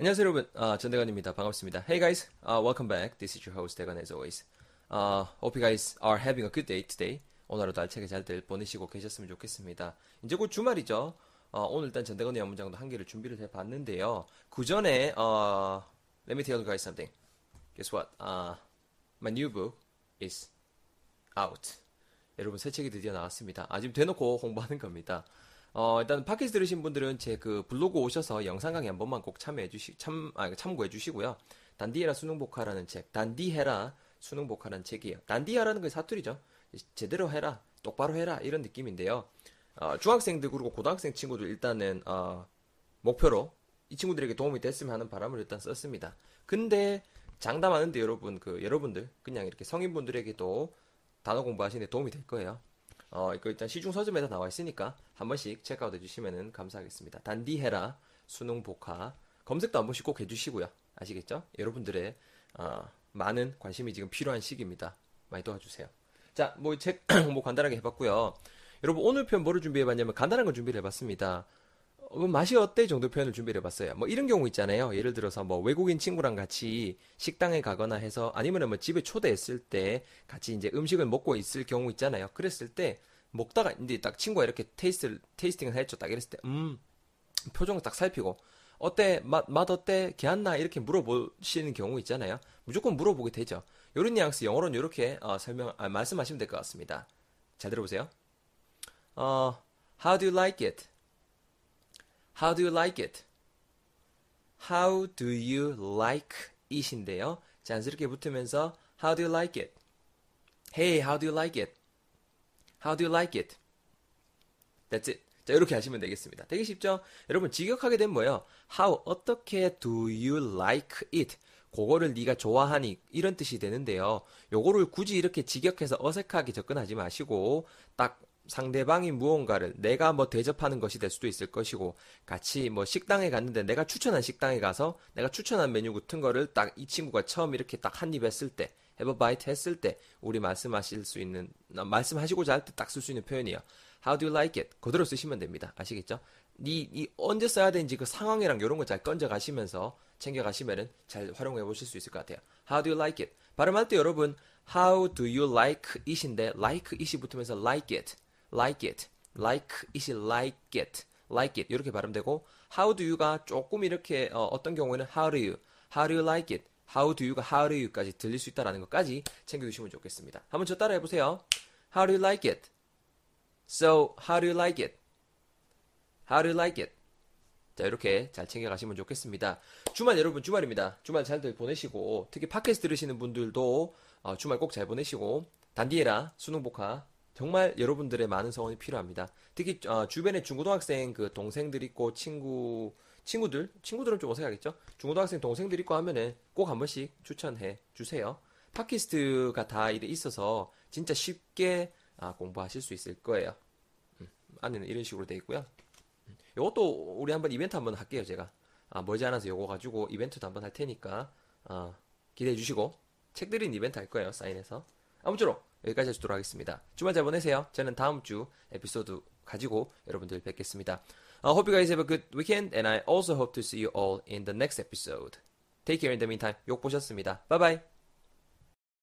안녕하세요 여러분 아, 전대건입니다 반갑습니다 Hey guys uh, welcome back this is your host 대건 as always uh, hope you guys are having a good day today 오늘 하루도 알차게 잘들 보내시고 계셨으면 좋겠습니다 이제 곧 주말이죠 어, 오늘 일단 전대건의 연문장도 한 개를 준비를 해봤는데요 그 전에 uh, let me tell you guys something guess what uh, my new book is out 여러분 새 책이 드디어 나왔습니다 아 지금 대놓고 홍보하는 겁니다 어, 일단 팟캐스트 들으신 분들은 제 그 블로그 오셔서 영상 강의 한 번만 꼭 참여해 주시, 참, 아, 참고해 주시고요. 단디해라 수능 복화라는 책, 단디해라 수능 복화라는 책이에요. 단디하라는 게 사투리죠. 제대로 해라, 똑바로 해라, 이런 느낌인데요. 어, 중학생들 그리고 고등학생 친구들 일단은, 어, 목표로 이 친구들에게 도움이 됐으면 하는 바람을 일단 썼습니다. 근데 장담하는데 여러분, 그, 여러분들, 그냥 이렇게 성인분들에게도 단어 공부하시는데 도움이 될 거예요. 어, 이거 일단 시중 서점에다 나와 있으니까 한 번씩 체크아웃 해주시면 감사하겠습니다. 단디해라 수능 복화 검색도 한 번씩 꼭 해주시고요. 아시겠죠? 여러분들의 어, 많은 관심이 지금 필요한 시기입니다. 많이 도와주세요. 자, 뭐 책 뭐 간단하게 해봤고요. 여러분 오늘 편 뭐를 준비해봤냐면 간단한 걸 준비를 해봤습니다. 어, 맛이 어때 정도 표현을 준비를 해봤어요. 뭐 이런 경우 있잖아요. 예를 들어서 뭐 외국인 친구랑 같이 식당에 가거나 해서 아니면 뭐 집에 초대했을 때 같이 이제 음식을 먹고 있을 경우 있잖아요. 그랬을 때 먹다가 이제 딱 친구가 이렇게 테이스트 테이스팅을 했죠. 딱 이랬을 때 음 표정을 딱 살피고 어때 맛, 맛 어때 개안나 이렇게 물어보시는 경우 있잖아요. 무조건 물어보게 되죠. 요런 뉘앙스 영어로는 이렇게 어, 설명 아, 말씀하시면 될 것 같습니다. 잘 들어보세요. 어, how do you like it? How do you like it? How do you like it인데요. 자연스럽게 붙으면서 How do you like it? Hey, how do you like it? How do you like it? That's it. 자, 이렇게 하시면 되겠습니다. 되게 쉽죠? 여러분, 직역하게 되면 뭐예요? How, 어떻게 do you like it? 그거를 네가 좋아하니 이런 뜻이 되는데요. 요거를 굳이 이렇게 직역해서 어색하게 접근하지 마시고 딱 상대방이 무언가를 내가 뭐 대접하는 것이 될 수도 있을 것이고 같이 뭐 식당에 갔는데 내가 추천한 식당에 가서 내가 추천한 메뉴 같은 거를 딱 이 친구가 처음 이렇게 딱 한 입 했을 때 have a bite 했을 때 우리 말씀하실 수 있는 말씀하시고자 할 때 딱 쓸 수 있는 표현이에요. How do you like it? 그대로 쓰시면 됩니다. 아시겠죠? 니, 니 언제 써야 되는지 그 상황이랑 이런 거잘 건져 가시면서 챙겨 가시면은 잘 활용해 보실 수 있을 것 같아요. How do you like it? 발음할 때 여러분 How do you like it인데 like it이 붙으면서 like it, like it, like it이 like it, like it 이렇게 발음되고 How do you가 조금 이렇게 어, 떤 경우에는 How do you, How do you like it? How do you가 How do you까지 들릴 수 있다라는 것까지 챙겨주시면 좋겠습니다. 한번 저 따라 해 보세요. How do you like it? So, how do you like it? How do you like it? 자, 이렇게 잘 챙겨가시면 좋겠습니다. 주말 여러분, 주말입니다. 주말 잘들 보내시고, 특히 팟캐스트 들으시는 분들도 어, 주말 꼭 잘 보내시고, 단디에라, 수능 복화, 정말 여러분들의 많은 성원이 필요합니다. 특히 어, 주변에 중고등학생 그 동생들 있고 친구 친구들 친구들은 좀 어색하겠죠. 중고등학생 동생들 있고 하면은 꼭 한 번씩 추천해 주세요. 팟캐스트가 다 이래 있어서 진짜 쉽게 아, 공부하실 수 있을 거예요. 음, 안에는 이런 식으로 되어 있고요. 음, 요것도 우리 한번 이벤트 한번 할게요, 제가. 아, 멀지 않아서 요거 가지고 이벤트도 한번 할 테니까, 어, 기대해 주시고, 책 드린 이벤트 할 거예요, 사인해서. 아무쪼록 여기까지 해주도록 하겠습니다. 주말 잘 보내세요. 저는 다음 주 에피소드 가지고 여러분들 뵙겠습니다. I hope you guys have a good weekend, and I also hope to see you all in the next episode. Take care in the meantime. 욕 보셨습니다. Bye bye.